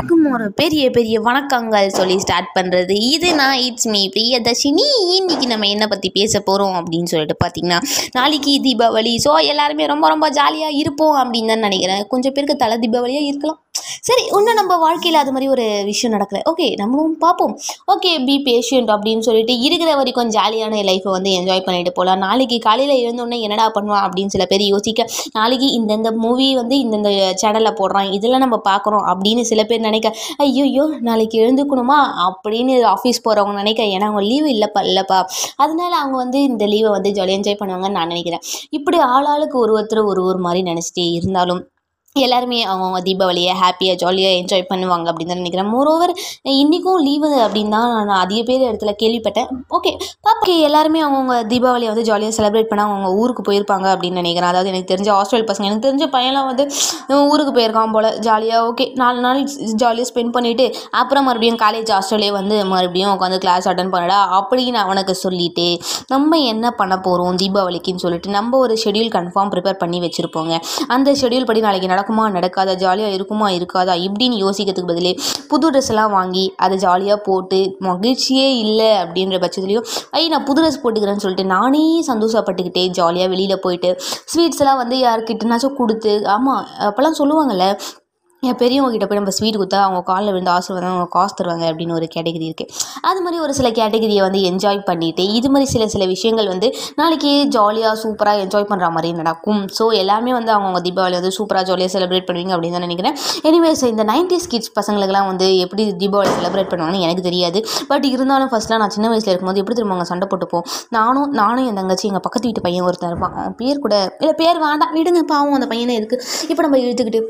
எல்லாருக்கும் ஒரு பெரிய பெரிய வணக்கங்கள் சொல்லி ஸ்டார்ட் பண்ணுறது இது நான் இட்ஸ் மீ பிரியதர்ஷினி இன்னைக்கு நம்ம என்ன பற்றி பேச போகிறோம் அப்படின்னு சொல்லிட்டு பார்த்தீங்கன்னா நாளைக்கு தீபாவளி. ஸோ எல்லாருமே ரொம்ப ரொம்ப ஜாலியாக இருப்போம் அப்படின்னு தான் நினைக்கிறேன். கொஞ்சம் பேருக்கு தலை தீபாவளியாக இருக்கலாம். சரி இன்னும் நம்ம வாழ்க்கையில் அது மாதிரி ஒரு விஷயம் நடக்கல. ஓகே நம்மளும் பார்ப்போம். ஓகே பி பேஷண்ட் அப்படின்னு சொல்லிட்டு இருக்கிற வரைக்கும் ஜாலியான லைஃப்பை வந்து என்ஜாய் பண்ணிட்டு போகலாம் நாளைக்கு காலையில் எழுந்தோடனே என்னடா பண்ணுவான் அப்படின்னு சில பேர் யோசிக்க நாளைக்கு இந்தந்த மூவி வந்து இந்தந்த சேனலில் போடுறான் இதெல்லாம் நம்ம பார்க்குறோம் அப்படின்னு சில பேர் நினைக்க ஐயோ நாளைக்கு எழுந்துக்கணுமா அப்படின்னு ஆஃபீஸ் போகிறவங்க நினைக்க ஏன்னா அவங்க லீவு இல்லைப்பா இல்லைப்பா. அதனால அவங்க வந்து இந்த லீவை வந்து ஜாலியாக என்ஜாய் பண்ணுவாங்கன்னு நான் நினைக்கிறேன். இப்படி ஆளாளுக்கு ஒரு ஒருத்தர் ஒரு ஒரு மாதிரி நினச்சிட்டே இருந்தாலும் எல்லாருமே அவங்கவுங்க தீபாவளியை ஹாப்பியாக ஜாலியாக என்ஜாய் பண்ணுவாங்க அப்படின்னு தான் நினைக்கிறேன். மோரோவர் இன்றைக்கும் லீவு அப்படின்னு தான் நான் அதிக பேர் இடத்துல கேள்விப்பட்டேன். ஓகே பாப்பா எல்லாருமே அவங்கவுங்க தீபாவளியை வந்து ஜாலியாக செலிப்ரேட் பண்ண அவங்க ஊருக்கு போயிருப்பாங்க அப்படின்னு நினைக்கிறேன். அதாவது எனக்கு தெரிஞ்ச ஹாஸ்டல் பசங்க எனக்கு தெரிஞ்ச பையன்லாம் வந்து ஊருக்கு போயிருக்கான் போல் ஜாலியாக ஓகே நாலு நாள் ஜாலியாக ஸ்பெண்ட் பண்ணிவிட்டு அப்புறம் மறுபடியும் காலேஜ் ஹாஸ்டல்லே வந்து மறுபடியும் உட்காந்து கிளாஸ் அட்டன் பண்ணடா அப்படின்னு அவனுக்கு சொல்லிட்டு நம்ம என்ன பண்ண போகிறோம் தீபாவளிக்குன்னு சொல்லிட்டு நம்ம ஒரு ஷெட்யூல் கன்ஃபார்ம் ப்ரிப்பேர் பண்ணி வச்சுருப்போங்க. அந்த ஷெடியூல் படி நாளைக்கு நடக்குமா நடக்காதா ஜாலியாக இருக்குமா இருக்காதா? இப்படின்னு யோசிக்கிறதுக்கு பதிலே புது ட்ரெஸ் எல்லாம் வாங்கி அதை ஜாலியாக போட்டு மகிழ்ச்சியே இல்லை அப்படின்ற பட்சத்துலையும் ஐ நான் புது ட்ரெஸ் போட்டுக்கிறேன்னு சொல்லிட்டு நானே சந்தோஷப்பட்டுக்கிட்டே ஜாலியாக வெளியில் போயிட்டு ஸ்வீட்ஸ் எல்லாம் வந்து யாருக்கிட்டனாச்சும் கொடுத்து ஆமாம் அப்போல்லாம் சொல்லுவாங்கள்ல என் பெரியவங்க கிட்ட போய் நம்ம ஸ்வீட் கொடுத்தா அவங்க காலில் விழுந்து ஆசீர்வாதம் அவங்க காசு தருவாங்க அப்படின்னு ஒரு கேட்டகரி இருக்குது அது மாதிரி ஒரு சில கேட்டகரியை வந்து என்ஜாய் பண்ணிட்டு இது மாதிரி சில சில விஷயங்கள் வந்து நாளைக்கு ஜாலியாக சூப்பராக என்ஜாய் பண்ணுற மாதிரி நடக்கும். ஸோ எல்லாமே வந்து அவங்கவுங்க தீபாவளி வந்து சூப்பராக ஜாலியாக செலிப்ரேட் பண்ணுவீங்க அப்படின்னு தான் நினைக்கிறேன். எனிவேஸ் இந்த நைன்டிஸ் கிட்ஸ் பசங்களுக்குலாம் வந்து எப்படி தீபாவளி செலிப்ரேட் பண்ணுவாங்கன்னு எனக்கு தெரியாது. பட் இருந்தாலும் ஃபஸ்ட்லாம் நான் சின்ன வயசில் இருக்கும்போது எப்படி திரும்ப அவங்க சண்டை போட்டுப்போம். நானும் நானும் என் தங்கச்சி எங்கள் பக்கத்து வீட்டு பையன் ஒருத்தன் இருப்பான். அவன் பேர் கூட இல்லை பேர் வேண்டாம் விடுங்க பாவம் அந்த பையனை இருக்குது இப்போ நம்ம இழுத்துக்கிட்டு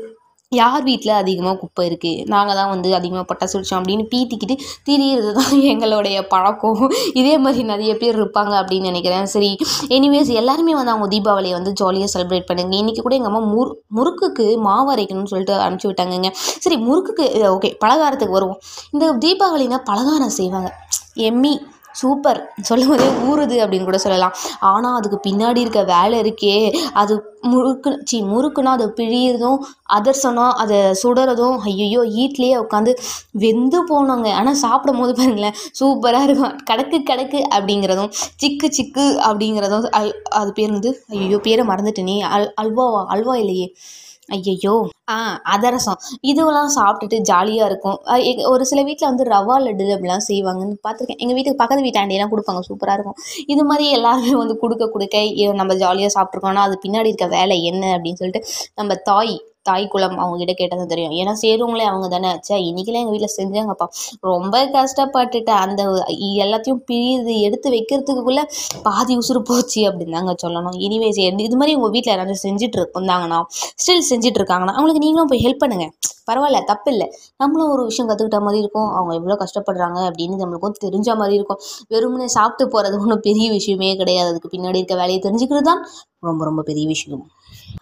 யார் வீட்டில் அதிகமாக குப்பை இருக்குது நாங்கள் தான் வந்து அதிகமாக பட்டாசு வெடிச்சோம் அப்படின்னு பீத்திக்கிட்டு திரியிறது தான் எங்களுடைய பழக்கம். இதே மாதிரி நிறைய பேர் இருப்பாங்க அப்படின்னு நினைக்கிறேன். சரி எனிவேஸ் எல்லாருமே வந்து அவங்க தீபாவளியை வந்து ஜாலியாக செலிப்ரேட் பண்ணுங்க. இன்றைக்கி கூட எங்கள் அம்மா முறு முறுக்குக்கு மாவு அரைக்கணும்னு சொல்லிட்டு அனுப்பிச்சி விட்டாங்கங்க. சரி முறுக்குக்கு ஓகே பலகாரத்துக்கு வருவோம். இந்த தீபாவளினா பலகாரம் செய்வாங்க. Yummy super. சொல்லும் போதே ஊறுது அப்படின்னு கூட சொல்லலாம். ஆனால் அதுக்கு பின்னாடி இருக்க வேலை இருக்கே. அது முறுக்கு சி முறுக்குனா அதை பிழியறதும் அதர்சனம் அதை சுடுறதும் ஐயோ ஈட்லேயே உட்காந்து வெந்து போனோங்க. ஆனால் சாப்பிடும் போது பாருங்களேன் சூப்பராக இருக்கும். கடக்கு கடக்கு அப்படிங்கிறதும் சிக்கு சிக்கு அப்படிங்கிறதும் அல் அது பேர் வந்து ஐயோ பேரை மறந்துட்டேனே. அல் அல்வாவா? அல்வா இல்லையே. ஐயையோ. ஆ அதரசம் இதுவெல்லாம் சாப்பிட்டுட்டு ஜாலியாக இருக்கும். ஒரு சில வீட்டில் வந்து ரவா லட்டு அப்படிலாம் செய்வாங்கன்னு பார்த்துருக்கேன். எங்கள் வீட்டுக்கு பக்கத்து வீட்டாண்டியெல்லாம் கொடுப்பாங்க. சூப்பராக இருக்கும். இது மாதிரி எல்லாருமே வந்து கொடுக்க கொடுக்க ஐயோ, நம்ம ஜாலியாக சாப்பிட்ருக்கோம்னா அது பின்னாடி இருக்க வேலை என்ன அப்படின்னு சொல்லிட்டு நம்ம தாய் தாய் அவங்க கிட்ட கேட்டால் தான் தெரியும். ஏன்னா செய்கிறவங்களே அவங்க தானே சே இன்னைக்கெல்லாம் எங்கள் வீட்டில் செஞ்சாங்கப்பா. ரொம்ப கஷ்டப்பட்டுட்டு அந்த எல்லாத்தையும் பிரிது எடுத்து வைக்கிறதுக்குள்ளே பாதி உசுறு போச்சு அப்படின்னு தாங்க சொல்லணும் எனிவேஸ் இது மாதிரி உங்கள் வீட்டில் யாராச்சும் செஞ்சுட்டு இருந்தாங்கன்னா ஸ்டில் செஞ்சுட்டு இருக்காங்கன்னா அவங்களுக்கு நீங்களும் போய் ஹெல்ப் பண்ணுங்க. பரவாயில்ல தப்பு இல்லை நம்மளும் ஒரு விஷயம் கற்றுக்கிட்ட மாதிரி இருக்கும். அவங்க எவ்வளோ கஷ்டப்படுறாங்க அப்படின்னு நம்மளுக்கும் தெரிஞ்ச மாதிரி இருக்கும். வெறுமனே சாப்பிட்டு போகிறது ஒன்றும் பெரிய விஷயமே கிடையாது. அதுக்கு பின்னாடி இருக்க வேலையை தெரிஞ்சுக்கிறது தான் ரொம்ப ரொம்ப பெரிய விஷயம்.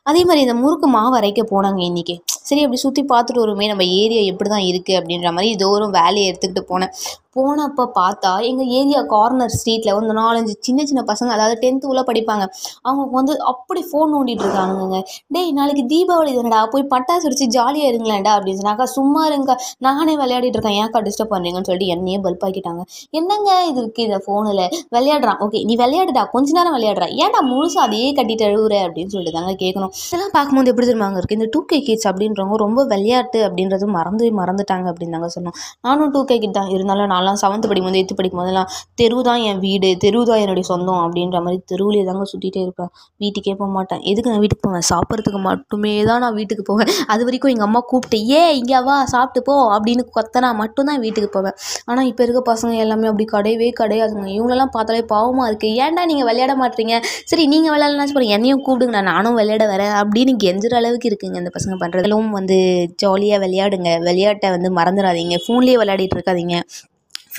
அதே மாதிரி இந்த முறுக்கு மாவு அரைக்க போனாங்க இன்றைக்கி சரி அப்படி சுற்றி பார்த்துட்டு வருமே நம்ம ஏரியா எப்படி தான் இருக்குது அப்படின்ற மாதிரி தோறும் வேலையை எடுத்துக்கிட்டு போனேன். போனப்போ பார்த்தா எங்கள் ஏரியா கார்னர் ஸ்ட்ரீட்டில் வந்து நாலஞ்சு சின்ன சின்ன பசங்க அதாவது டென்த்து உள்ள படிப்பாங்க. அவங்க வந்து அப்படி ஃபோன் நோண்டிட்டு இருக்கானுங்க டேய் நாளைக்கு தீபாவளி தானடா போய் பட்டாசு அடிச்சு ஜாலியாக இருங்களேன்டா அப்படின்னு சொன்னாக்கா சும்மா இருங்க நானே விளையாடிட்டு இருக்கேன். ஏன்க்கா டிஸ்டர்ப் பண்ணுறீங்கன்னு சொல்லிட்டு என்னையே பல்ப் ஆக்கிட்டாங்க. என்னங்க இது இருக்குது இந்த ஃபோனில் விளையாடுறான். ஓகே நீ விளையாடுடா கொஞ்ச நேரம் விளையாடுறான் ஏன்டா முழுசா அதையே கட்டிட்டு அழுகுற அப்படின்னு சொல்லிட்டு தாங்க கேட்கணும் இதெல்லாம் பார்க்கும்போது எப்படி தெரியுமாங்க இருக்குது இந்த டூ கே கிட்ஸ் அப்படின்றவங்க ரொம்ப விளையாட்டு அப்படின்றது மறந்து மறந்துட்டாங்க அப்படின்னு தாங்க சொன்னோம் நானும் டூ கே கிட் தான். இருந்தாலும் நான்லாம் செவன்த் படிக்கும் போது படிக்கும்போதெல்லாம் படிக்கும் போதெல்லாம் தெரு தான் என் வீடு தெரு தான் என்னுடைய சொந்தம் அப்படின்ற மாதிரி தெருவிலே தாங்க சுற்றிட்டே இருப்பேன். வீட்டுக்கே போக மாட்டேன். எதுக்கு நான் வீட்டுக்கு போவேன்? சாப்பிட்றதுக்கு மட்டுமே தான் நான் வீட்டுக்கு போவேன். அது வரைக்கும் எங்கள் அம்மா கூப்பிட்டு ஏ இங்கே வா சாப்பிட்டு போ அப்படின்னு கொத்தனா மட்டும்தான் வீட்டுக்கு போவேன். ஆனால் இப்போ இருக்க பசங்க எல்லாமே அப்படி கிடையவே கிடையாதுங்க. இவங்களெல்லாம் பார்த்தாலே பாவமாக இருக்குது ஏன்டா நீங்கள் விளையாட மாட்டீங்க? சரி நீங்கள் விளையாடலாம் சொல்லுங்கள் என்னையும் கூப்பிடுங்க நானும் விளையாட வரேன். அப்படின்னு கெஞ்சுற அளவுக்கு இருக்குங்க இந்த பசங்க பண்ணுறதுலும் வந்து ஜாலியாக விளையாடுங்க. விளையாட்டை வந்து மறந்துடாதீங்க. ஃபோன்லேயே விளையாடிட்டு இருக்காதீங்க.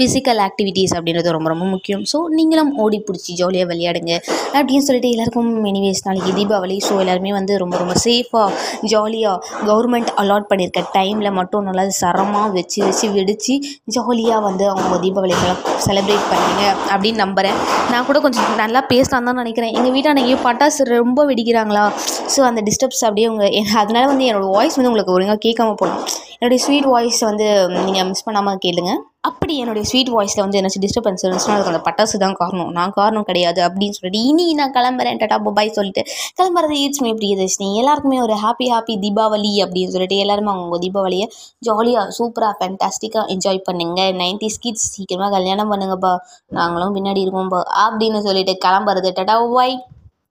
ஃபிசிக்கல் ஆக்டிவிட்டீஸ் அப்படின்றது ரொம்ப ரொம்ப முக்கியம். ஸோ நீங்களும் ஓடி பிடிச்சி ஜாலியாக விளையாடுங்க. அப்படின்னு சொல்லிட்டு எல்லாருக்கும் எனிவேஸ் நாளைக்கு தீபாவளி. ஸோ எல்லாருமே வந்து ரொம்ப ரொம்ப சேஃபாக ஜாலியாக கவர்மெண்ட் அலாட் பண்ணியிருக்க டைமில் மட்டும் நல்லா சரமாக வச்சு வச்சு வெடித்து ஜாலியாக வந்து அவங்க தீபாவளிகளை செலிப்ரேட் பண்ணுங்க அப்படின்னு நம்புகிறேன் நான் கூட கொஞ்சம் நல்லா பேசலாம் தான் நினைக்கிறேன். எங்கள் வீட்டான பட்டாசு ரொம்ப வெடிக்கிறாங்களா? ஸோ அந்த டிஸ்டர்ப்ஸ் அப்படியே உங்கள் அதனால வந்து என்னோடய வாய்ஸ் வந்து உங்களுக்கு ஒழுங்காக கேட்காம போகலாம் என்னுடைய ஸ்வீட் வாய்ஸ் வந்து நீங்கள் மிஸ் பண்ணாமல் கேளுங்க. அப்படி என்னுடைய ஸ்வீட் வாய்ஸில் வந்து என்ன டிஸ்டர்பன்ஸ் இருந்துச்சுன்னா அதுக்கு அந்த பட்டாசு தான் காரணம். நான் காரணம் கிடையாது அப்படின்னு சொல்லிட்டு இனி நான் கிளம்புறேன் டாட்டா பாய் சொல்லிட்டு கிளம்புறது இட்ஸ் மீ பிரியதர்ஷினி எல்லாருக்குமே ஒரு ஹாப்பி ஹாப்பி தீபாவளி அப்படின்னு சொல்லிட்டு எல்லாருமே அவங்க தீபாவளியை ஜாலியாக சூப்பராக ஃபேன்டாஸ்டிக்காக என்ஜாய் பண்ணுங்க. நைன்டி ஸ்கிட்ஸ் சீக்கிரமாக கல்யாணம் பண்ணுங்கப்பா. நாங்களும் பின்னாடி இருக்கோம்ப்பா அப்படின்னு சொல்லிட்டு கிளம்புறது. டாட்டா பாய்